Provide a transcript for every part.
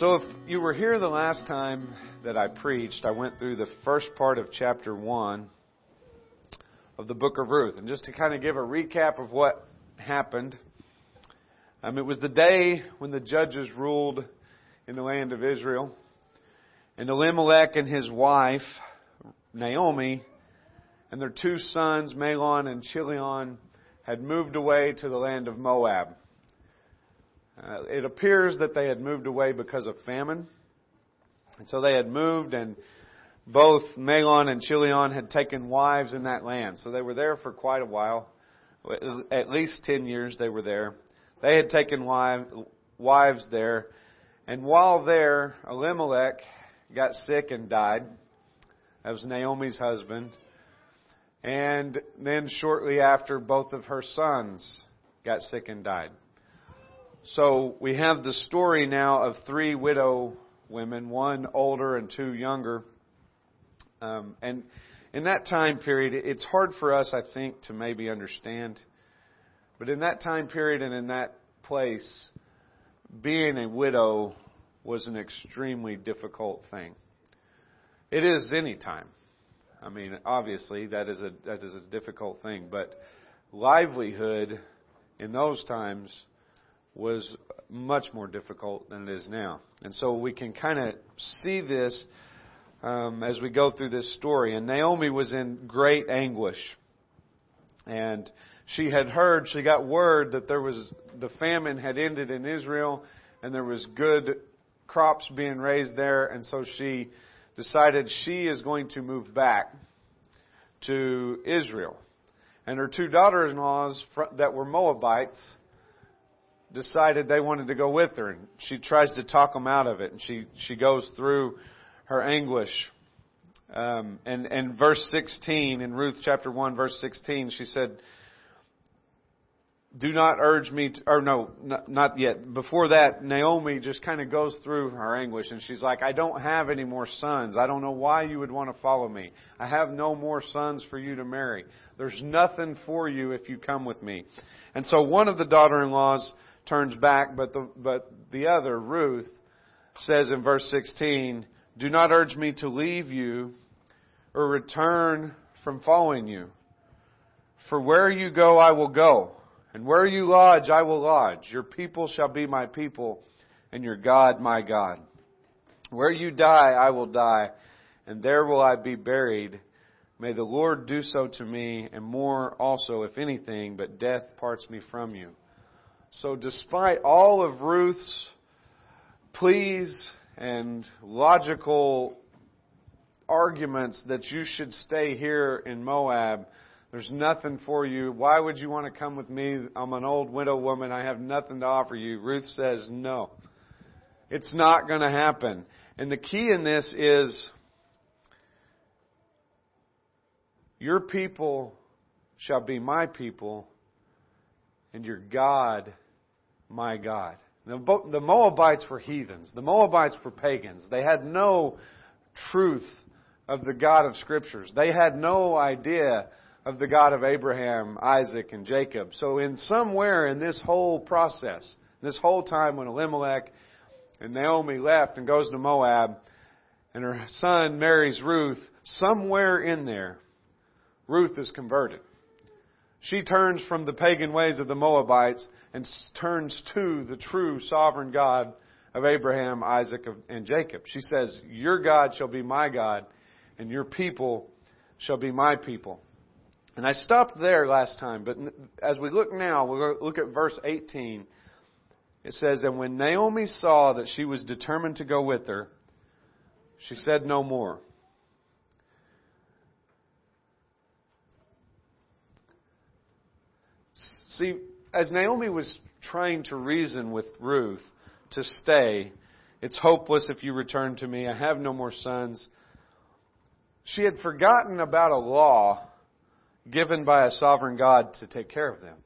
So, if you were here the last time that I preached, I went through the first part of chapter 1 of the book of Ruth. And just to kind of give a recap of what happened, um, it was the day when the judges ruled in the land of Israel. And Elimelech and his wife, Naomi, and their two sons, Mahlon and Chilion, had moved away to the land of Moab. Uh, it appears that they had moved away because of famine. And so they had moved, and both Mahlon and Chilion had taken wives in that land. So they were there for quite a while. At least 10 years they were there. They had taken wives there. And while there, Elimelech got sick and died. That was Naomi's husband. And then shortly after, both of her sons got sick and died. So we have the story now of three widow women, one older and two younger. Um, and in that time period, it's hard for us, I think, to maybe understand. But in that time period and in that place, being a widow was an extremely difficult thing. It is any time. I mean, obviously that is a that is a difficult thing, but livelihood in those times was much more difficult than it is now. And so we can kind of see this um, as we go through this story. And Naomi was in great anguish. And she had heard, she got word that there was, the famine had ended in Israel and there was good crops being raised there. And so she decided she is going to move back to Israel. And her two daughters in laws that were Moabites decided they wanted to go with her. And she tries to talk them out of it. And she, she goes through her anguish. Um, and, and verse 16, in Ruth chapter 1, verse 16, she said, do not urge me to, or no, not yet. Before that, Naomi just kind of goes through her anguish and she's like, I don't have any more sons. I don't know why you would want to follow me. I have no more sons for you to marry. There's nothing for you if you come with me. And so one of the daughter-in-laws turns back, but the, but the other, Ruth, says in verse 16, do not urge me to leave you or return from following you. For where you go, I will go and where you lodge, I will lodge. Your people shall be my people, and your God my God. Where you die, I will die, and there will I be buried. May the Lord do so to me, and more also, if anything, but death parts me from you. So despite all of Ruth's pleas and logical arguments that you should stay here in Moab, there's nothing for you. Why would you want to come with me? I'm an old widow woman. I have nothing to offer you. Ruth says, no. It's not going to happen. And the key in this is your people shall be my people, and your God my God. The Moabites were heathens. The Moabites were pagans. They had no truth of the God of Scriptures. They had no idea of the God of Abraham, Isaac, and Jacob. So, in somewhere in this whole process, this whole time when Elimelech and Naomi left and goes to Moab, and her son marries Ruth, somewhere in there, Ruth is converted. She turns from the pagan ways of the Moabites and turns to the true sovereign God of Abraham, Isaac, and Jacob. She says, Your God shall be my God, and your people shall be my people. And I stopped there last time, but as we look now, we'll look at verse 18. It says, And when Naomi saw that she was determined to go with her, she said no more. See, as Naomi was trying to reason with Ruth to stay, it's hopeless if you return to me. I have no more sons. She had forgotten about a law given by a sovereign God to take care of them.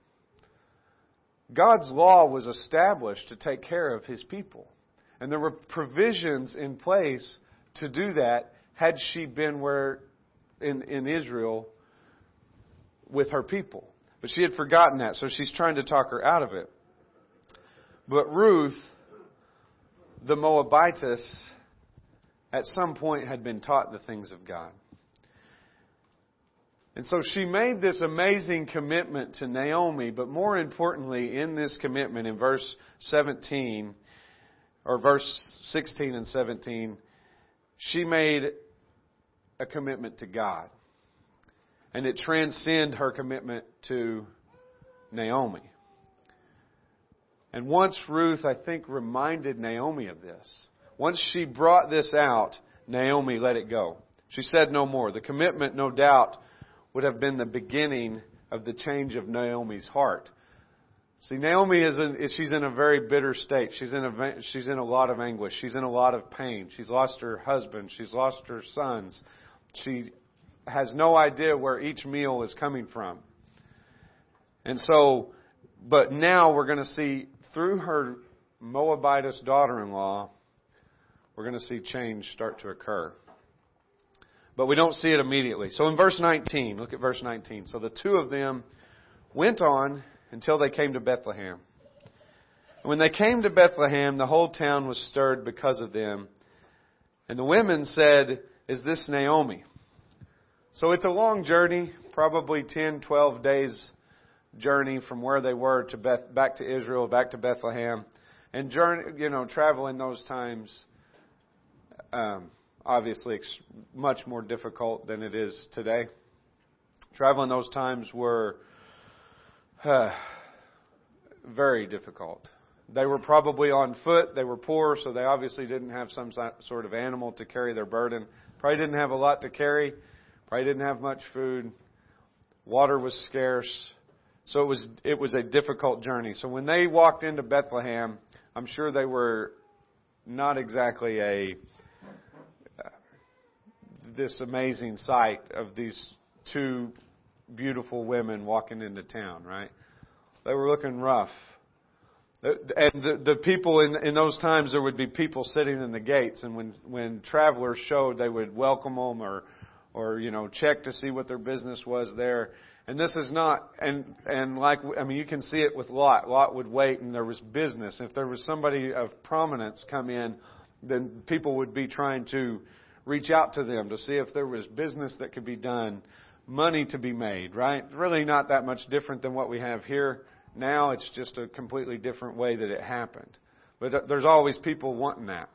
God's law was established to take care of his people. And there were provisions in place to do that had she been where in, in Israel with her people. But she had forgotten that, so she's trying to talk her out of it. But Ruth the Moabitess at some point had been taught the things of God. And so she made this amazing commitment to Naomi, but more importantly, in this commitment in verse 17, or verse 16 and 17, she made a commitment to God. And it transcended her commitment to Naomi. And once Ruth, I think, reminded Naomi of this, once she brought this out, Naomi let it go. She said no more. The commitment, no doubt, would have been the beginning of the change of Naomi's heart. See, Naomi is in, she's in a very bitter state. She's in a, she's in a lot of anguish. She's in a lot of pain. She's lost her husband. She's lost her sons. She has no idea where each meal is coming from. And so, but now we're going to see through her Moabitess daughter-in-law, we're going to see change start to occur. But we don't see it immediately. So in verse 19, look at verse 19. So the two of them went on until they came to Bethlehem. And when they came to Bethlehem, the whole town was stirred because of them. And the women said, Is this Naomi? So it's a long journey, probably 10, 12 days journey from where they were to Beth, back to Israel, back to Bethlehem, and journey, you know, travel in those times. Um, obviously, much more difficult than it is today. Travel in those times were uh, very difficult. They were probably on foot. They were poor, so they obviously didn't have some sort of animal to carry their burden. Probably didn't have a lot to carry. Probably didn't have much food. Water was scarce. So it was it was a difficult journey. So when they walked into Bethlehem, I'm sure they were not exactly a this amazing sight of these two beautiful women walking into town, right? They were looking rough. And the, the people in, in those times, there would be people sitting in the gates, and when, when travelers showed, they would welcome them or, or, you know, check to see what their business was there. And this is not, and, and like, I mean, you can see it with Lot. Lot would wait and there was business. If there was somebody of prominence come in, then people would be trying to reach out to them to see if there was business that could be done, money to be made, right? Really not that much different than what we have here. Now it's just a completely different way that it happened. But there's always people wanting that.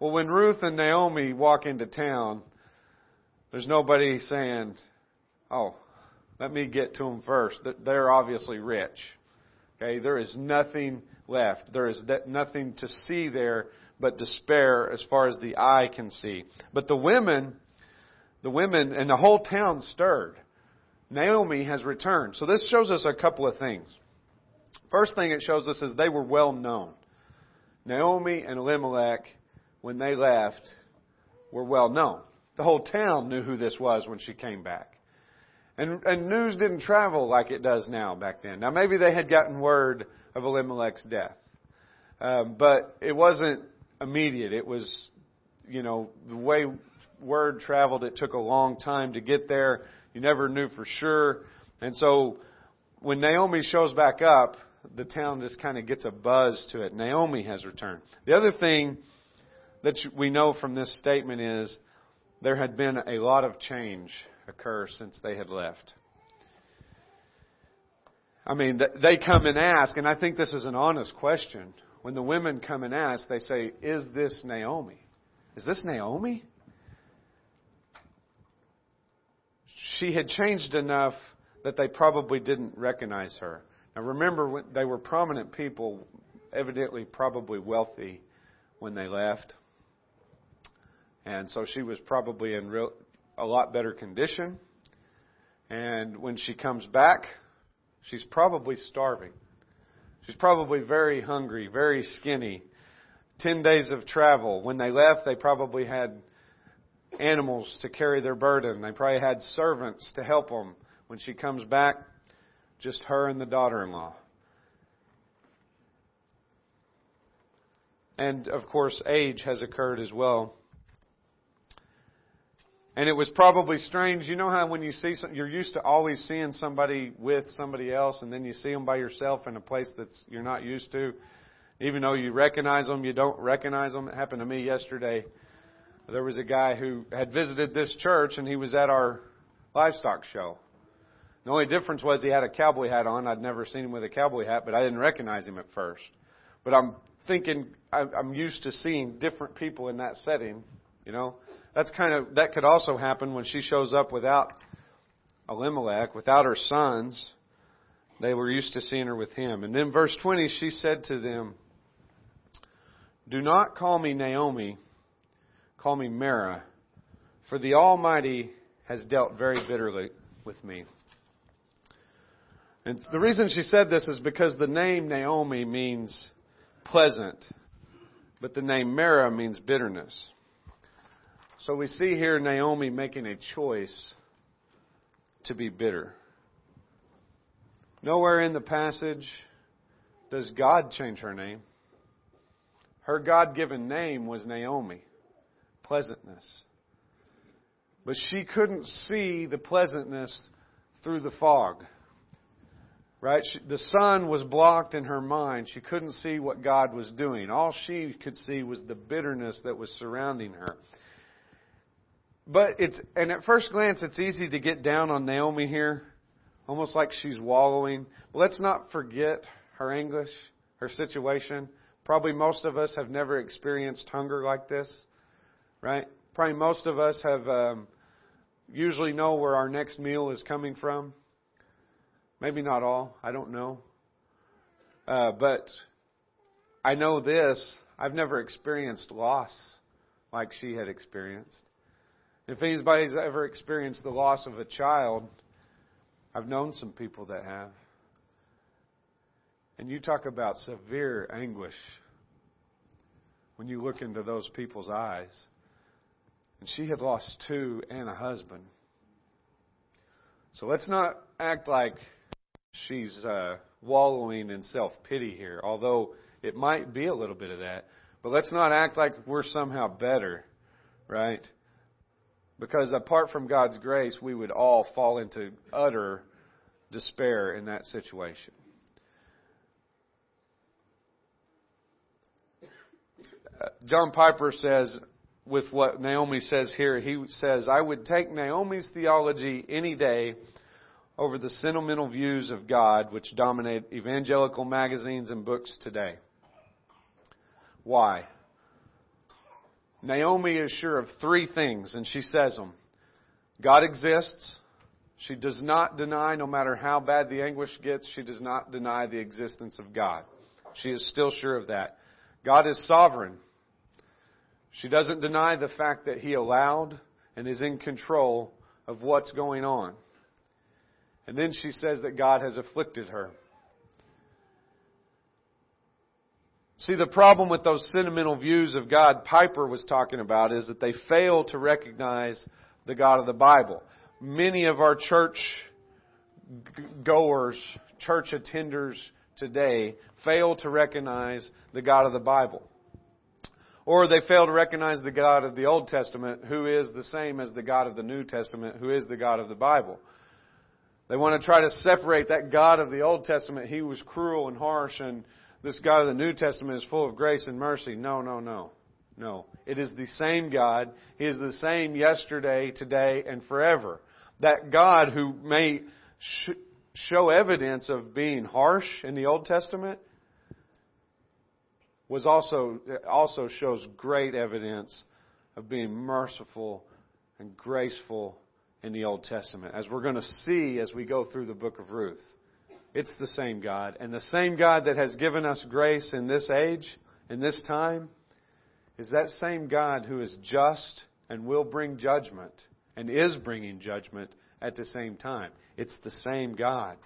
Well, when Ruth and Naomi walk into town, there's nobody saying, oh, let me get to them first. They're obviously rich. Okay, there is nothing left. There is nothing to see there but despair as far as the eye can see. But the women, the women and the whole town stirred. Naomi has returned. So this shows us a couple of things. First thing it shows us is they were well known. Naomi and Elimelech, when they left, were well known. The whole town knew who this was when she came back. And, and news didn't travel like it does now back then. Now maybe they had gotten word of Elimelech's death. Um, but it wasn't immediate. It was, you know, the way word traveled, it took a long time to get there. You never knew for sure. And so when Naomi shows back up, the town just kind of gets a buzz to it. Naomi has returned. The other thing that we know from this statement is there had been a lot of change occur since they had left. I mean, they come and ask, and I think this is an honest question. When the women come and ask, they say, Is this Naomi? Is this Naomi? She had changed enough that they probably didn't recognize her. Now remember, they were prominent people, evidently probably wealthy when they left. And so she was probably in real, a lot better condition. And when she comes back, she's probably starving. She's probably very hungry, very skinny. Ten days of travel. When they left, they probably had animals to carry their burden. They probably had servants to help them. When she comes back, just her and the daughter in law. And of course, age has occurred as well. And it was probably strange. You know how when you see some, you're used to always seeing somebody with somebody else, and then you see them by yourself in a place that's you're not used to. Even though you recognize them, you don't recognize them. It happened to me yesterday. There was a guy who had visited this church and he was at our livestock show. The only difference was he had a cowboy hat on. I'd never seen him with a cowboy hat, but I didn't recognize him at first. But I'm thinking I'm used to seeing different people in that setting. You know, that's kind of that could also happen when she shows up without Elimelech, without her sons. They were used to seeing her with him. And then verse 20, she said to them, Do not call me Naomi, call me Mara, for the Almighty has dealt very bitterly with me. And the reason she said this is because the name Naomi means pleasant, but the name Mara means bitterness. So we see here Naomi making a choice to be bitter. Nowhere in the passage does God change her name. Her God given name was Naomi, pleasantness. But she couldn't see the pleasantness through the fog. Right? She, the sun was blocked in her mind. She couldn't see what God was doing. All she could see was the bitterness that was surrounding her. But it's, and at first glance, it's easy to get down on Naomi here, almost like she's wallowing. Let's not forget her English, her situation. Probably most of us have never experienced hunger like this, right? Probably most of us have um, usually know where our next meal is coming from. Maybe not all. I don't know. Uh, but I know this. I've never experienced loss like she had experienced. If anybody's ever experienced the loss of a child, I've known some people that have. And you talk about severe anguish when you look into those people's eyes. And she had lost two and a husband. So let's not act like she's uh, wallowing in self pity here, although it might be a little bit of that. But let's not act like we're somehow better, right? Because apart from God's grace, we would all fall into utter despair in that situation. John Piper says, with what Naomi says here, he says, I would take Naomi's theology any day over the sentimental views of God which dominate evangelical magazines and books today. Why? Naomi is sure of three things, and she says them. God exists. She does not deny, no matter how bad the anguish gets, she does not deny the existence of God. She is still sure of that. God is sovereign. She doesn't deny the fact that He allowed and is in control of what's going on. And then she says that God has afflicted her. See, the problem with those sentimental views of God Piper was talking about is that they fail to recognize the God of the Bible. Many of our church goers, church attenders today fail to recognize the God of the Bible. Or they fail to recognize the God of the Old Testament, who is the same as the God of the New Testament, who is the God of the Bible. They want to try to separate that God of the Old Testament. He was cruel and harsh, and this God of the New Testament is full of grace and mercy. No, no, no. No. It is the same God. He is the same yesterday, today, and forever. That God who may sh- show evidence of being harsh in the Old Testament was also, also shows great evidence of being merciful and graceful in the Old Testament, as we're going to see as we go through the book of Ruth. It's the same God. And the same God that has given us grace in this age, in this time, is that same God who is just and will bring judgment and is bringing judgment at the same time. It's the same God.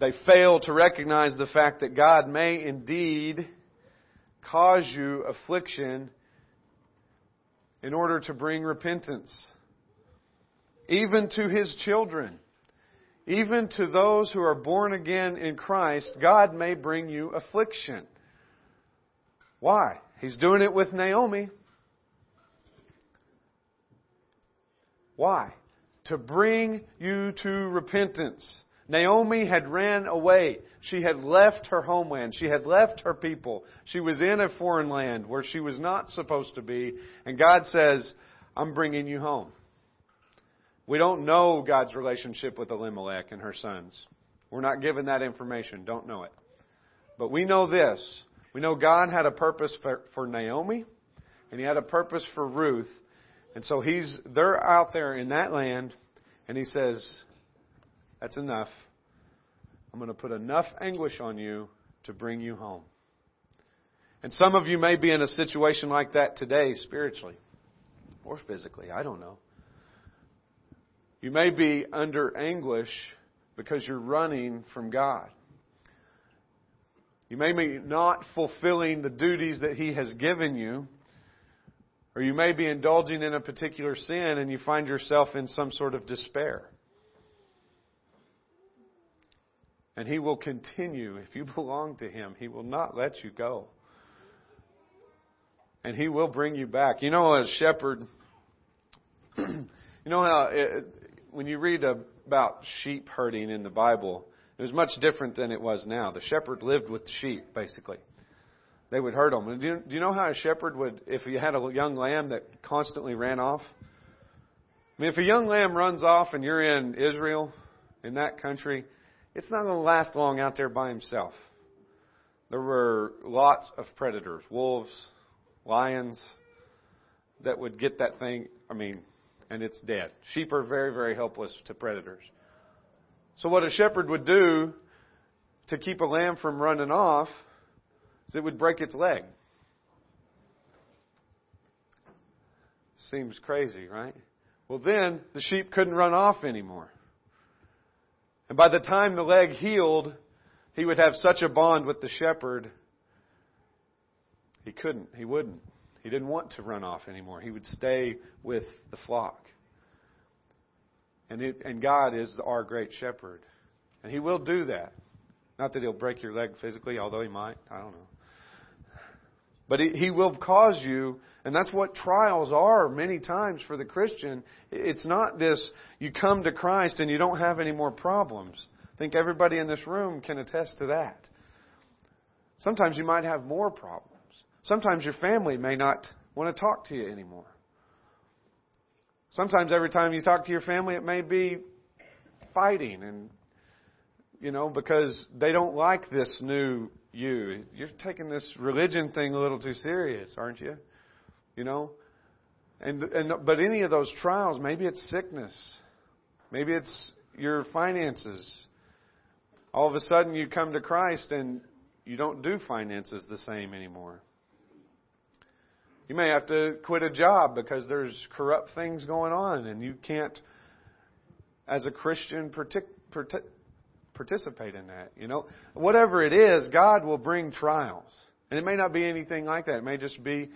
They fail to recognize the fact that God may indeed cause you affliction in order to bring repentance. Even to his children. Even to those who are born again in Christ, God may bring you affliction. Why? He's doing it with Naomi. Why? To bring you to repentance. Naomi had ran away. She had left her homeland. She had left her people. She was in a foreign land where she was not supposed to be. And God says, I'm bringing you home. We don't know God's relationship with Elimelech and her sons. We're not given that information. Don't know it. But we know this. We know God had a purpose for, for Naomi, and He had a purpose for Ruth. And so he's, they're out there in that land, and He says, That's enough. I'm going to put enough anguish on you to bring you home. And some of you may be in a situation like that today, spiritually or physically. I don't know. You may be under anguish because you're running from God. You may be not fulfilling the duties that He has given you, or you may be indulging in a particular sin and you find yourself in some sort of despair. And He will continue. If you belong to Him, He will not let you go. And He will bring you back. You know, as shepherd, you know how it, when you read about sheep herding in the Bible, it was much different than it was now. The shepherd lived with the sheep, basically. They would herd them. do, you, do you know how a shepherd would, if he had a young lamb that constantly ran off? I mean, if a young lamb runs off and you're in Israel, in that country, it's not going to last long out there by himself. There were lots of predators, wolves, lions, that would get that thing, I mean, and it's dead. Sheep are very, very helpless to predators. So what a shepherd would do to keep a lamb from running off is it would break its leg. Seems crazy, right? Well, then the sheep couldn't run off anymore. And by the time the leg healed, he would have such a bond with the shepherd, he couldn't, he wouldn't. He didn't want to run off anymore. He would stay with the flock. And, it, and God is our great shepherd. And He will do that. Not that He'll break your leg physically, although He might. I don't know. But he, he will cause you, and that's what trials are many times for the Christian. It's not this, you come to Christ and you don't have any more problems. I think everybody in this room can attest to that. Sometimes you might have more problems. Sometimes your family may not want to talk to you anymore. Sometimes every time you talk to your family, it may be fighting and, you know, because they don't like this new you. You're taking this religion thing a little too serious, aren't you? You know? And, and, but any of those trials, maybe it's sickness. Maybe it's your finances. All of a sudden you come to Christ and you don't do finances the same anymore. You may have to quit a job because there's corrupt things going on and you can't, as a Christian, partic- partic- participate in that. You know, whatever it is, God will bring trials. And it may not be anything like that. It may just be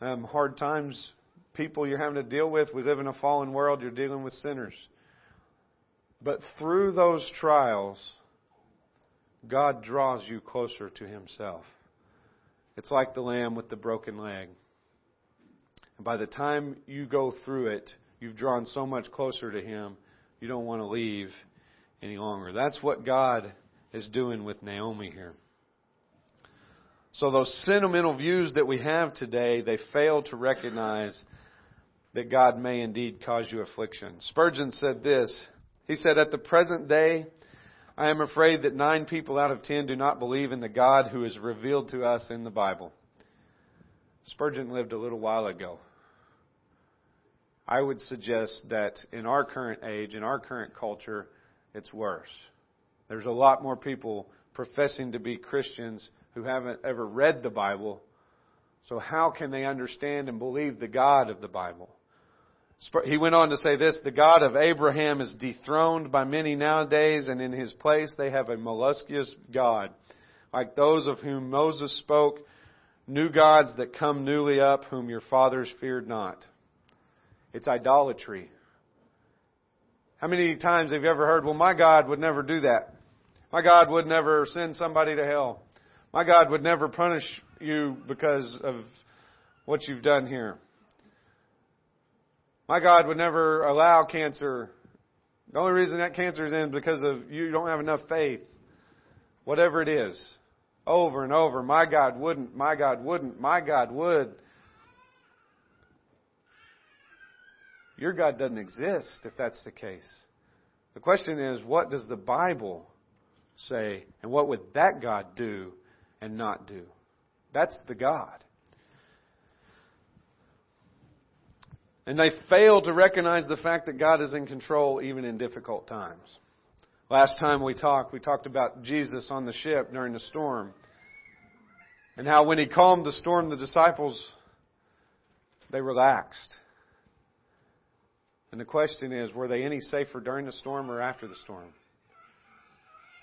um, hard times, people you're having to deal with. We live in a fallen world. You're dealing with sinners. But through those trials, God draws you closer to Himself. It's like the lamb with the broken leg. And by the time you go through it, you've drawn so much closer to Him, you don't want to leave any longer. That's what God is doing with Naomi here. So those sentimental views that we have today, they fail to recognize that God may indeed cause you affliction. Spurgeon said this. He said, At the present day, I am afraid that nine people out of ten do not believe in the God who is revealed to us in the Bible. Spurgeon lived a little while ago. I would suggest that in our current age, in our current culture, it's worse. There's a lot more people professing to be Christians who haven't ever read the Bible. So how can they understand and believe the God of the Bible? He went on to say this, the God of Abraham is dethroned by many nowadays, and in his place they have a molluscous God, like those of whom Moses spoke, new gods that come newly up, whom your fathers feared not. It's idolatry. How many times have you ever heard, well, my God would never do that? My God would never send somebody to hell. My God would never punish you because of what you've done here. My God would never allow cancer The only reason that cancer is in is because of you don't have enough faith. Whatever it is. Over and over. My God wouldn't. My God wouldn't. My God would. Your God doesn't exist if that's the case. The question is, what does the Bible say? And what would that God do and not do? That's the God. And they fail to recognize the fact that God is in control even in difficult times. Last time we talked, we talked about Jesus on the ship during the storm. And how when he calmed the storm, the disciples, they relaxed. And the question is, were they any safer during the storm or after the storm?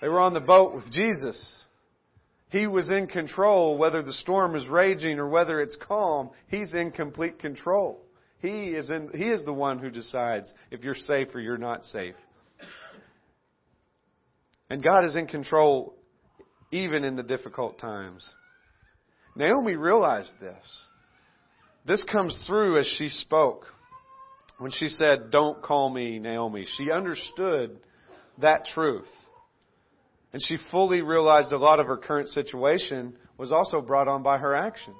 They were on the boat with Jesus. He was in control, whether the storm is raging or whether it's calm. He's in complete control. He is, in, he is the one who decides if you're safe or you're not safe. And God is in control even in the difficult times. Naomi realized this. This comes through as she spoke. When she said, Don't call me Naomi, she understood that truth. And she fully realized a lot of her current situation was also brought on by her actions.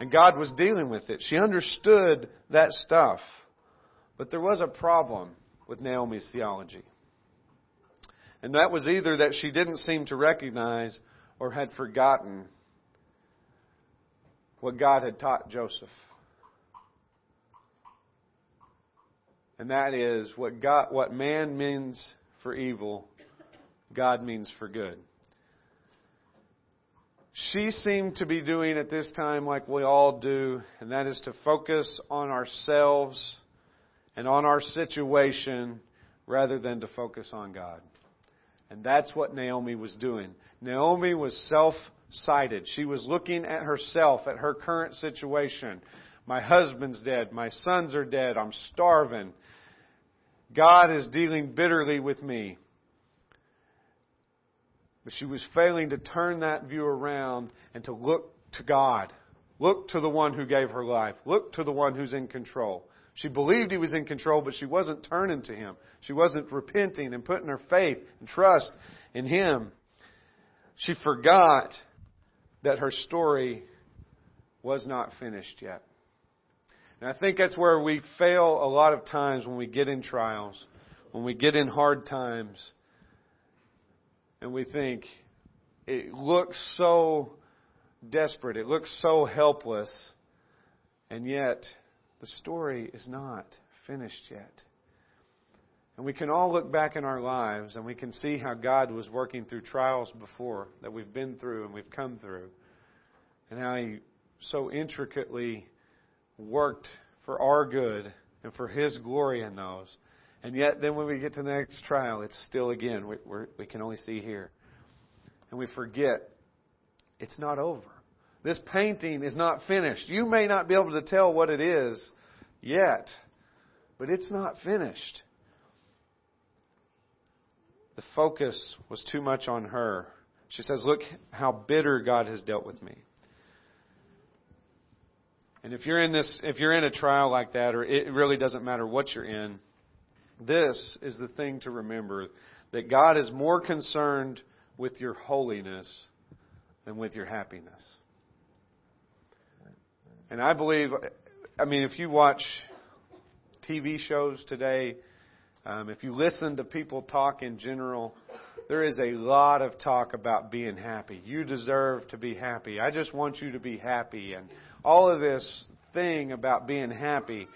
And God was dealing with it. She understood that stuff. But there was a problem with Naomi's theology. And that was either that she didn't seem to recognize or had forgotten what God had taught Joseph. And that is what God, what man means for evil, God means for good. She seemed to be doing at this time like we all do, and that is to focus on ourselves and on our situation rather than to focus on God. And that's what Naomi was doing. Naomi was self sighted. She was looking at herself, at her current situation. My husband's dead. My sons are dead. I'm starving. God is dealing bitterly with me. But she was failing to turn that view around and to look to God. Look to the one who gave her life. Look to the one who's in control. She believed he was in control, but she wasn't turning to him. She wasn't repenting and putting her faith and trust in him. She forgot that her story was not finished yet. And I think that's where we fail a lot of times when we get in trials, when we get in hard times and we think it looks so desperate, it looks so helpless, and yet the story is not finished yet. And we can all look back in our lives and we can see how God was working through trials before that we've been through and we've come through, and how He so intricately worked for our good and for His glory in those. And yet, then when we get to the next trial, it's still again, we, we can only see here. And we forget it's not over. This painting is not finished. You may not be able to tell what it is yet, but it's not finished. The focus was too much on her. She says, Look how bitter God has dealt with me. And if you're in this, if you're in a trial like that, or it really doesn't matter what you're in, this is the thing to remember that God is more concerned with your holiness than with your happiness. And I believe, I mean, if you watch TV shows today, um, if you listen to people talk in general, there is a lot of talk about being happy. You deserve to be happy. I just want you to be happy. And all of this thing about being happy.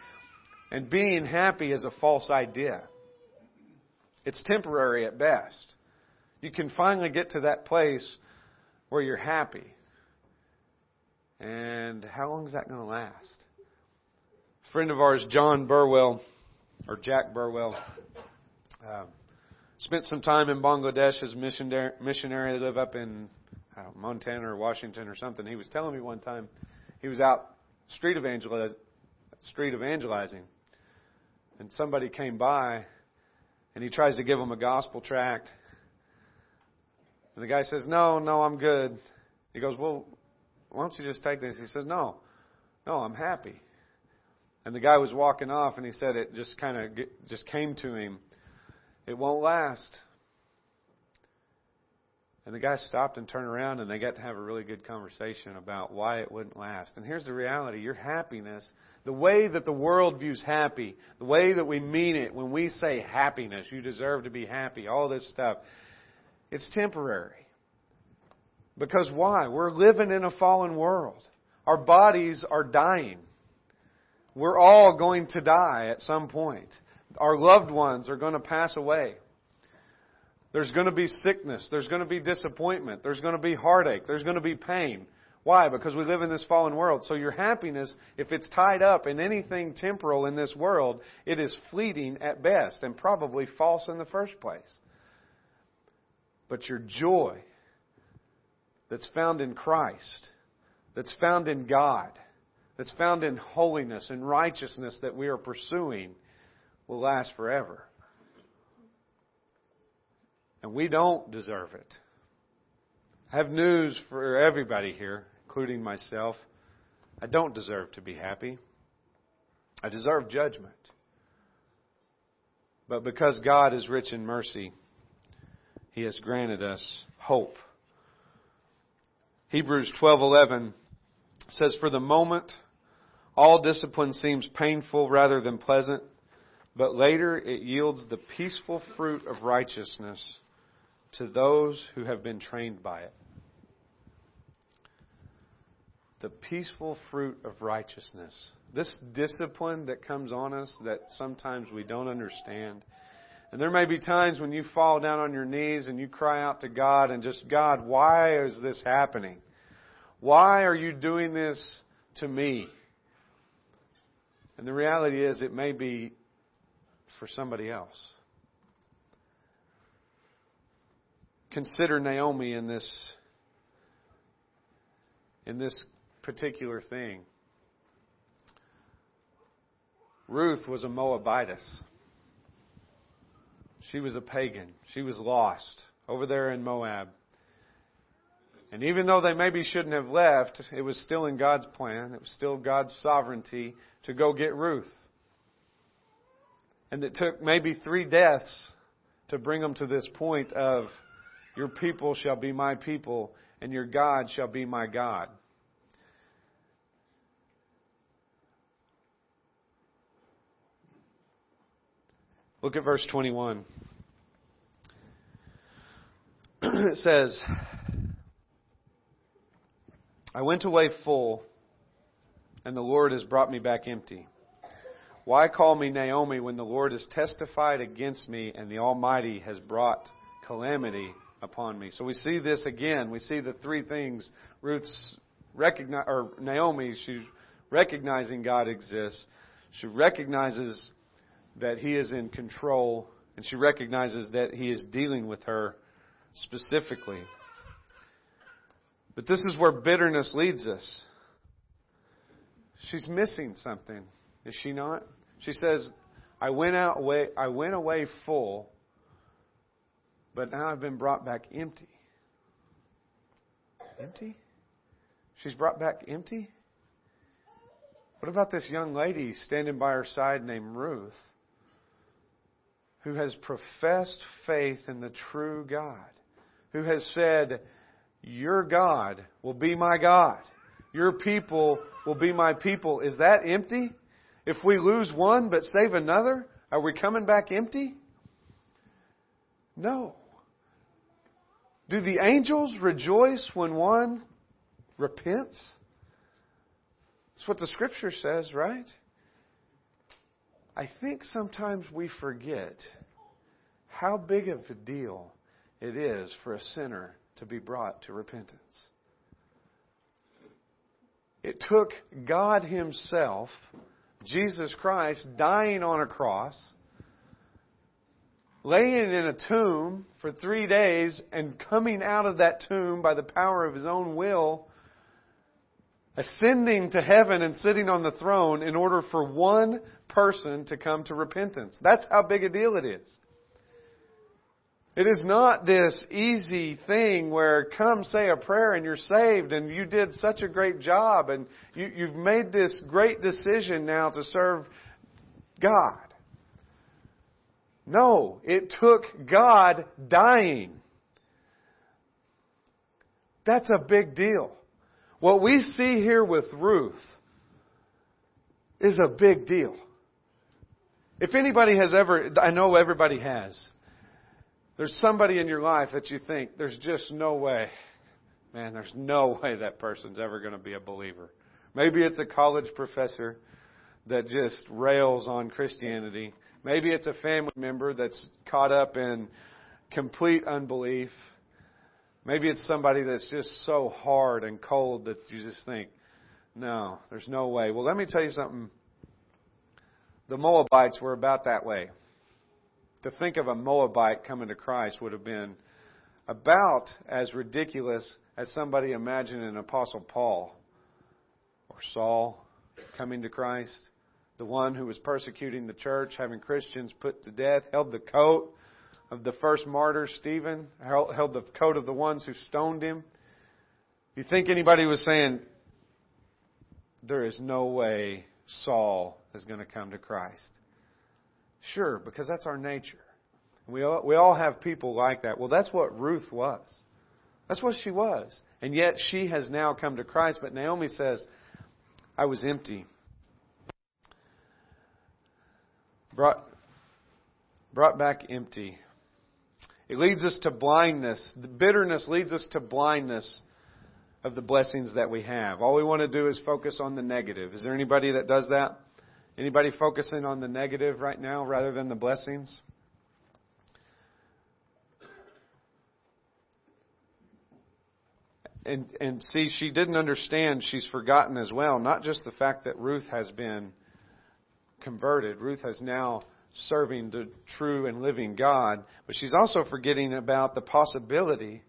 And being happy is a false idea. It's temporary at best. You can finally get to that place where you're happy. And how long is that going to last? A friend of ours, John Burwell, or Jack Burwell, uh, spent some time in Bangladesh as missionary. missionary. They live up in uh, Montana or Washington or something. He was telling me one time he was out street evangeliz- street evangelizing, and somebody came by, and he tries to give him a gospel tract, and the guy says, "No, no, I'm good." He goes, "Well, why don't you just take this?" He says, "No, no, I'm happy." And the guy was walking off, and he said it just kind of just came to him. It won't last. And the guy stopped and turned around, and they got to have a really good conversation about why it wouldn't last. And here's the reality your happiness, the way that the world views happy, the way that we mean it when we say happiness, you deserve to be happy, all this stuff, it's temporary. Because why? We're living in a fallen world. Our bodies are dying. We're all going to die at some point. Our loved ones are going to pass away. There's going to be sickness. There's going to be disappointment. There's going to be heartache. There's going to be pain. Why? Because we live in this fallen world. So your happiness, if it's tied up in anything temporal in this world, it is fleeting at best and probably false in the first place. But your joy that's found in Christ, that's found in God, that's found in holiness and righteousness that we are pursuing will last forever. And we don't deserve it. I have news for everybody here, including myself. I don't deserve to be happy. I deserve judgment. But because God is rich in mercy, He has granted us hope. Hebrews 12:11 says for the moment all discipline seems painful rather than pleasant, but later it yields the peaceful fruit of righteousness to those who have been trained by it. The peaceful fruit of righteousness. This discipline that comes on us that sometimes we don't understand. And there may be times when you fall down on your knees and you cry out to God and just, God, why is this happening? Why are you doing this to me? And the reality is, it may be for somebody else. consider Naomi in this in this particular thing. Ruth was a Moabitess. She was a pagan. She was lost over there in Moab. And even though they maybe shouldn't have left, it was still in God's plan. It was still God's sovereignty to go get Ruth. And it took maybe three deaths to bring them to this point of your people shall be my people, and your God shall be my God. Look at verse 21. it says, I went away full, and the Lord has brought me back empty. Why call me Naomi when the Lord has testified against me and the Almighty has brought calamity upon me. So we see this again. We see the three things Ruth's recognize or Naomi, she's recognizing God exists. She recognizes that he is in control and she recognizes that he is dealing with her specifically. But this is where bitterness leads us. She's missing something, is she not? She says, I went out away I went away full but now I've been brought back empty. Empty? She's brought back empty? What about this young lady standing by her side named Ruth, who has professed faith in the true God, who has said, Your God will be my God, your people will be my people? Is that empty? If we lose one but save another, are we coming back empty? No. Do the angels rejoice when one repents? That's what the scripture says, right? I think sometimes we forget how big of a deal it is for a sinner to be brought to repentance. It took God Himself, Jesus Christ, dying on a cross laying in a tomb for three days and coming out of that tomb by the power of his own will, ascending to heaven and sitting on the throne in order for one person to come to repentance. That's how big a deal it is. It is not this easy thing where come say a prayer and you're saved and you did such a great job and you, you've made this great decision now to serve God. No, it took God dying. That's a big deal. What we see here with Ruth is a big deal. If anybody has ever, I know everybody has, there's somebody in your life that you think there's just no way, man, there's no way that person's ever going to be a believer. Maybe it's a college professor that just rails on Christianity. Maybe it's a family member that's caught up in complete unbelief. Maybe it's somebody that's just so hard and cold that you just think, no, there's no way. Well, let me tell you something. The Moabites were about that way to think of a Moabite coming to Christ would have been about as ridiculous as somebody imagining an Apostle Paul or Saul coming to Christ. The one who was persecuting the church, having Christians put to death, held the coat of the first martyr, Stephen, held the coat of the ones who stoned him. You think anybody was saying, there is no way Saul is going to come to Christ? Sure, because that's our nature. We all, we all have people like that. Well, that's what Ruth was. That's what she was. And yet she has now come to Christ. But Naomi says, I was empty. Brought, brought back empty. It leads us to blindness. The bitterness leads us to blindness of the blessings that we have. All we want to do is focus on the negative. Is there anybody that does that? Anybody focusing on the negative right now rather than the blessings? And, and see, she didn't understand. She's forgotten as well. Not just the fact that Ruth has been converted. Ruth has now serving the true and living God. But she's also forgetting about the possibility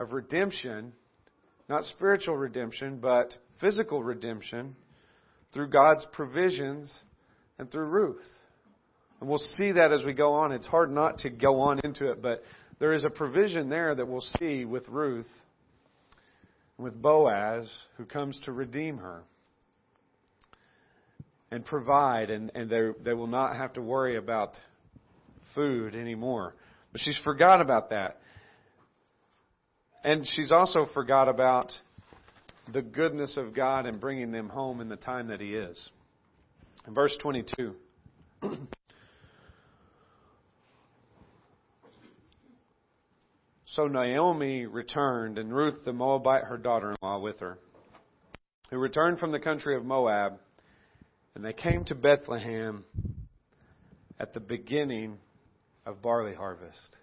of redemption, not spiritual redemption, but physical redemption through God's provisions and through Ruth. And we'll see that as we go on. It's hard not to go on into it, but there is a provision there that we'll see with Ruth, with Boaz, who comes to redeem her and provide, and, and they, they will not have to worry about food anymore. But she's forgot about that. And she's also forgot about the goodness of God and bringing them home in the time that He is. In verse 22. so Naomi returned, and Ruth the Moabite, her daughter in law, with her, who returned from the country of Moab, and they came to Bethlehem at the beginning of barley harvest.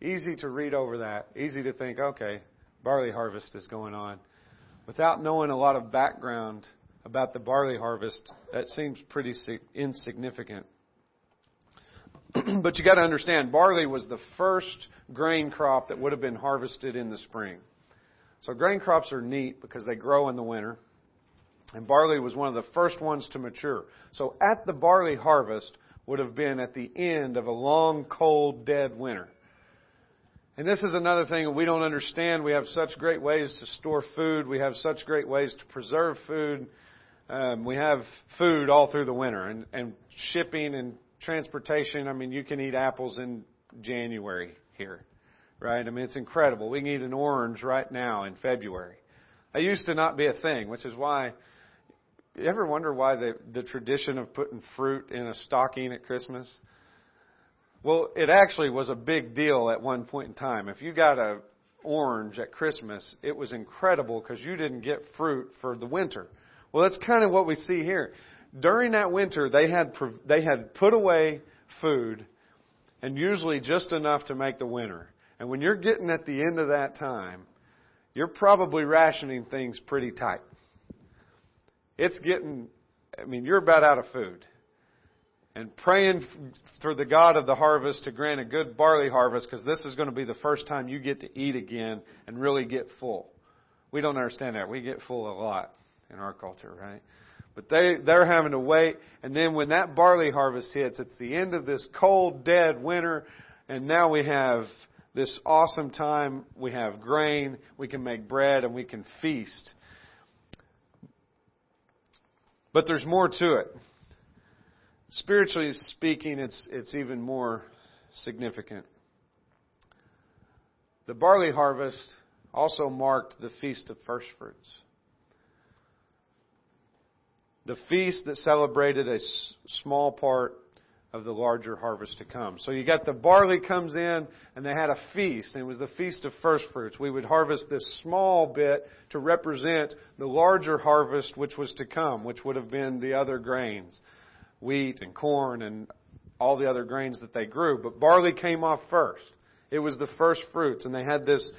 Easy to read over that. Easy to think, okay, barley harvest is going on. Without knowing a lot of background about the barley harvest, that seems pretty insignificant. but you got to understand, barley was the first grain crop that would have been harvested in the spring. So grain crops are neat because they grow in the winter. And barley was one of the first ones to mature. So at the barley harvest would have been at the end of a long, cold, dead winter. And this is another thing we don't understand. We have such great ways to store food. We have such great ways to preserve food. Um, we have food all through the winter and, and shipping and transportation. I mean, you can eat apples in January here, right? I mean, it's incredible. We can eat an orange right now in February. That used to not be a thing, which is why. You ever wonder why the the tradition of putting fruit in a stocking at Christmas? Well, it actually was a big deal at one point in time. If you got a orange at Christmas, it was incredible because you didn't get fruit for the winter. Well, that's kind of what we see here. During that winter, they had they had put away food, and usually just enough to make the winter. And when you're getting at the end of that time, you're probably rationing things pretty tight. It's getting, I mean, you're about out of food and praying for the God of the harvest to grant a good barley harvest because this is going to be the first time you get to eat again and really get full. We don't understand that. We get full a lot in our culture, right? But they, they're having to wait. And then when that barley harvest hits, it's the end of this cold, dead winter. And now we have this awesome time. We have grain. We can make bread and we can feast. But there's more to it. Spiritually speaking, it's, it's even more significant. The barley harvest also marked the Feast of First Fruits. The feast that celebrated a small part of the larger harvest to come. So you got the barley comes in and they had a feast and it was the feast of first fruits. We would harvest this small bit to represent the larger harvest which was to come, which would have been the other grains, wheat and corn and all the other grains that they grew. But barley came off first. It was the first fruits and they had this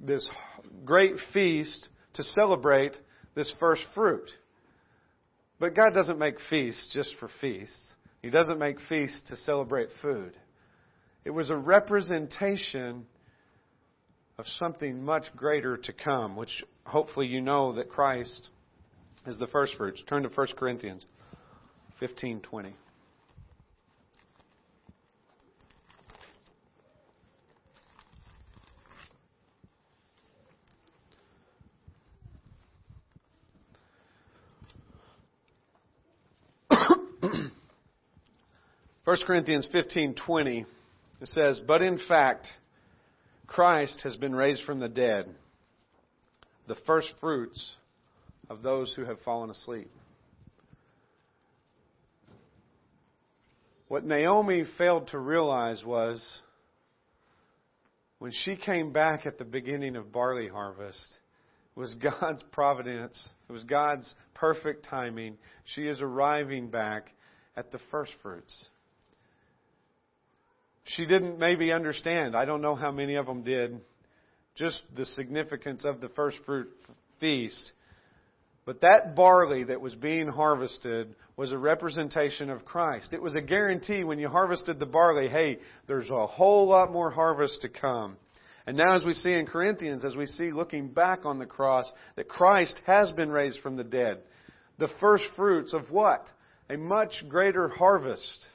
this great feast to celebrate this first fruit. But God doesn't make feasts just for feasts. He doesn't make feasts to celebrate food. It was a representation of something much greater to come, which hopefully you know that Christ is the first fruits. Turn to 1 Corinthians 15:20. 1 Corinthians 15:20 it says, "But in fact, Christ has been raised from the dead, the first fruits of those who have fallen asleep." What Naomi failed to realize was when she came back at the beginning of barley harvest, it was God's providence. It was God's perfect timing. She is arriving back at the first fruits. She didn't maybe understand. I don't know how many of them did. Just the significance of the first fruit feast. But that barley that was being harvested was a representation of Christ. It was a guarantee when you harvested the barley, hey, there's a whole lot more harvest to come. And now, as we see in Corinthians, as we see looking back on the cross, that Christ has been raised from the dead. The first fruits of what? A much greater harvest.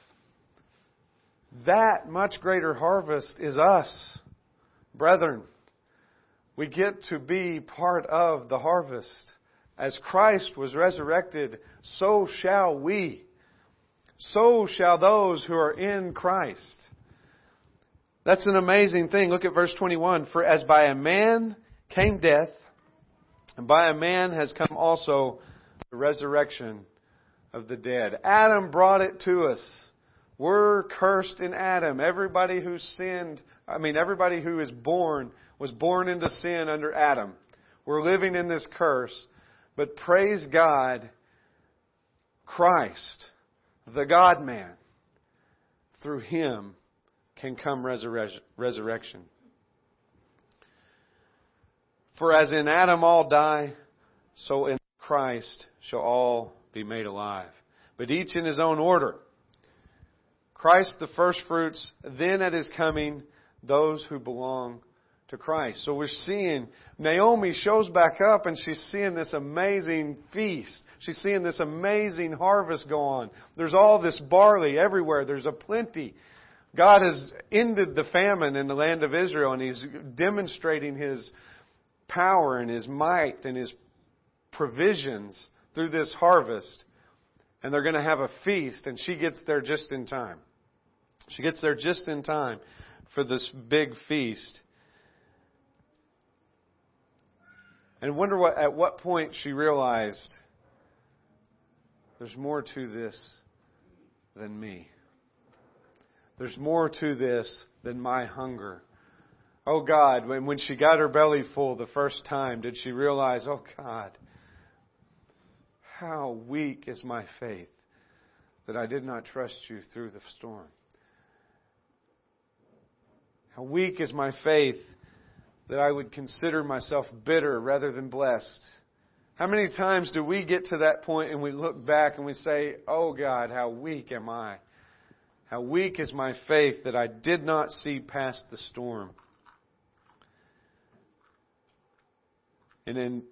That much greater harvest is us, brethren. We get to be part of the harvest. As Christ was resurrected, so shall we. So shall those who are in Christ. That's an amazing thing. Look at verse 21. For as by a man came death, and by a man has come also the resurrection of the dead. Adam brought it to us. We're cursed in Adam. Everybody who sinned, I mean, everybody who is born was born into sin under Adam. We're living in this curse. But praise God, Christ, the God man, through him can come resurrection. For as in Adam all die, so in Christ shall all be made alive. But each in his own order. Christ the firstfruits, then at his coming, those who belong to Christ. So we're seeing Naomi shows back up and she's seeing this amazing feast. She's seeing this amazing harvest go on. There's all this barley everywhere. There's a plenty. God has ended the famine in the land of Israel and He's demonstrating His power and His might and His provisions through this harvest. And they're going to have a feast and she gets there just in time. She gets there just in time for this big feast. And wonder what, at what point she realized there's more to this than me. There's more to this than my hunger. Oh God, when, when she got her belly full the first time, did she realize, oh God, how weak is my faith that I did not trust you through the storm? How weak is my faith that I would consider myself bitter rather than blessed. How many times do we get to that point and we look back and we say, Oh God, how weak am I? How weak is my faith that I did not see past the storm? And then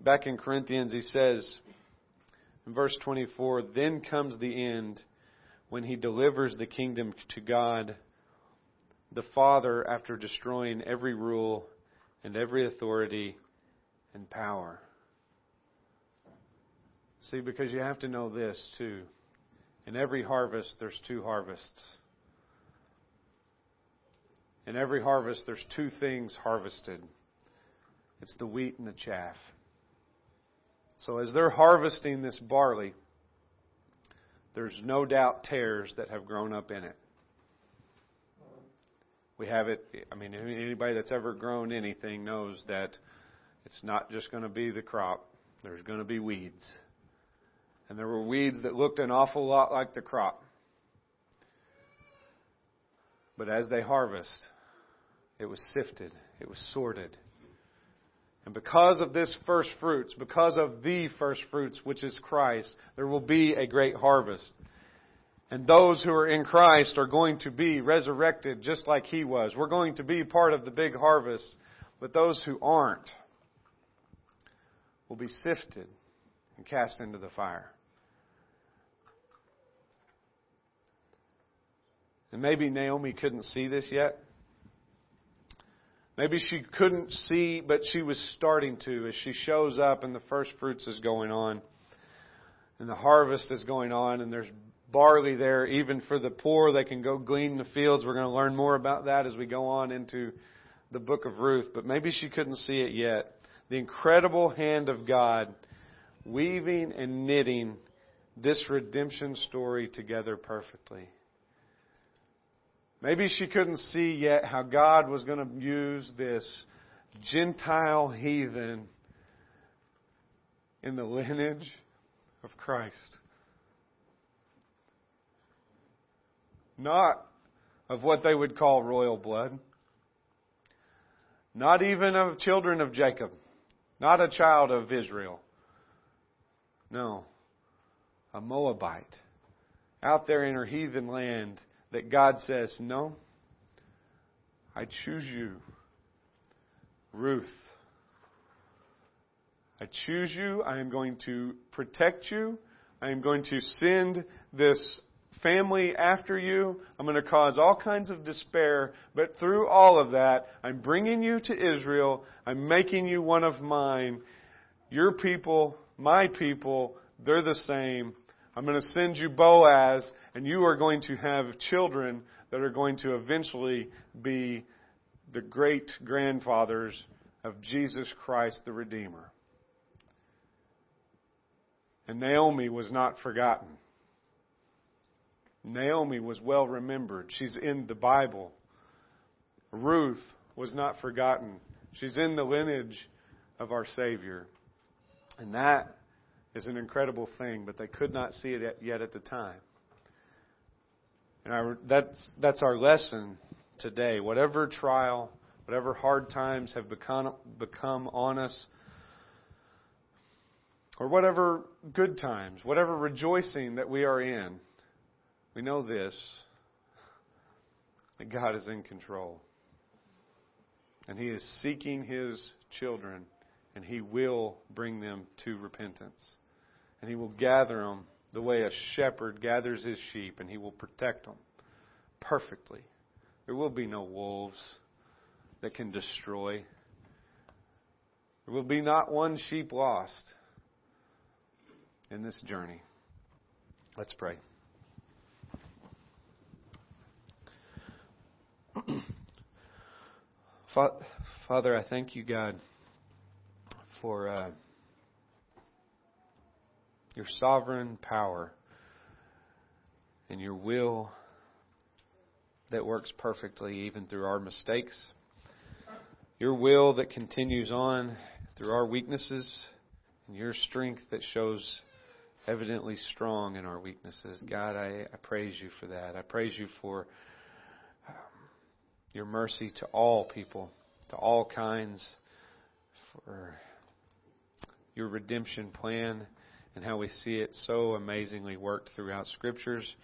back in Corinthians, he says, In verse 24, then comes the end when he delivers the kingdom to God the Father after destroying every rule and every authority and power. See, because you have to know this too. In every harvest, there's two harvests. In every harvest, there's two things harvested it's the wheat and the chaff. So as they're harvesting this barley, there's no doubt tares that have grown up in it. We have it, I mean, anybody that's ever grown anything knows that it's not just going to be the crop, there's going to be weeds. And there were weeds that looked an awful lot like the crop. But as they harvest, it was sifted, it was sorted. And because of this first fruits, because of the first fruits, which is Christ, there will be a great harvest. And those who are in Christ are going to be resurrected just like He was. We're going to be part of the big harvest. But those who aren't will be sifted and cast into the fire. And maybe Naomi couldn't see this yet. Maybe she couldn't see, but she was starting to as she shows up and the first fruits is going on. And the harvest is going on and there's barley there, even for the poor. They can go glean the fields. We're going to learn more about that as we go on into the book of Ruth. But maybe she couldn't see it yet. The incredible hand of God weaving and knitting this redemption story together perfectly. Maybe she couldn't see yet how God was going to use this Gentile heathen in the lineage of Christ. Not of what they would call royal blood. Not even of children of Jacob. Not a child of Israel. No. A Moabite. Out there in her heathen land that God says, No, I choose you, Ruth. I choose you. I am going to protect you. I am going to send this family after you. I'm going to cause all kinds of despair. But through all of that, I'm bringing you to Israel. I'm making you one of mine. Your people, my people, they're the same. I'm going to send you Boaz, and you are going to have children that are going to eventually be the great grandfathers of Jesus Christ the Redeemer. And Naomi was not forgotten. Naomi was well remembered. She's in the Bible. Ruth was not forgotten. She's in the lineage of our Savior. And that is an incredible thing, but they could not see it yet at the time. And our, that's, that's our lesson today. Whatever trial, whatever hard times have become, become on us, or whatever good times, whatever rejoicing that we are in, we know this that God is in control. And He is seeking His children, and He will bring them to repentance and he will gather them the way a shepherd gathers his sheep, and he will protect them perfectly. There will be no wolves that can destroy. There will be not one sheep lost in this journey. Let's pray. Father, I thank you, God, for. Uh, your sovereign power and your will that works perfectly even through our mistakes. Your will that continues on through our weaknesses and your strength that shows evidently strong in our weaknesses. God, I, I praise you for that. I praise you for your mercy to all people, to all kinds, for your redemption plan and how we see it so amazingly worked throughout scriptures.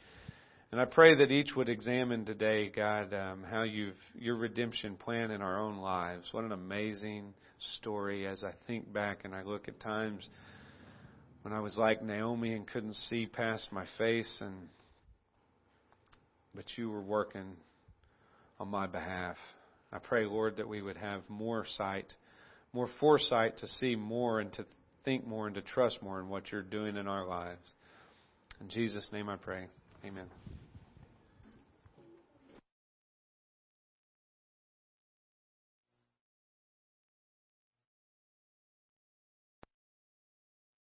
And I pray that each would examine today, God, um, how you've your redemption plan in our own lives. What an amazing story! As I think back and I look at times when I was like Naomi and couldn't see past my face and but you were working on my behalf. I pray, Lord, that we would have more sight, more foresight to see more and to think more and to trust more in what you're doing in our lives. In Jesus' name I pray. Amen.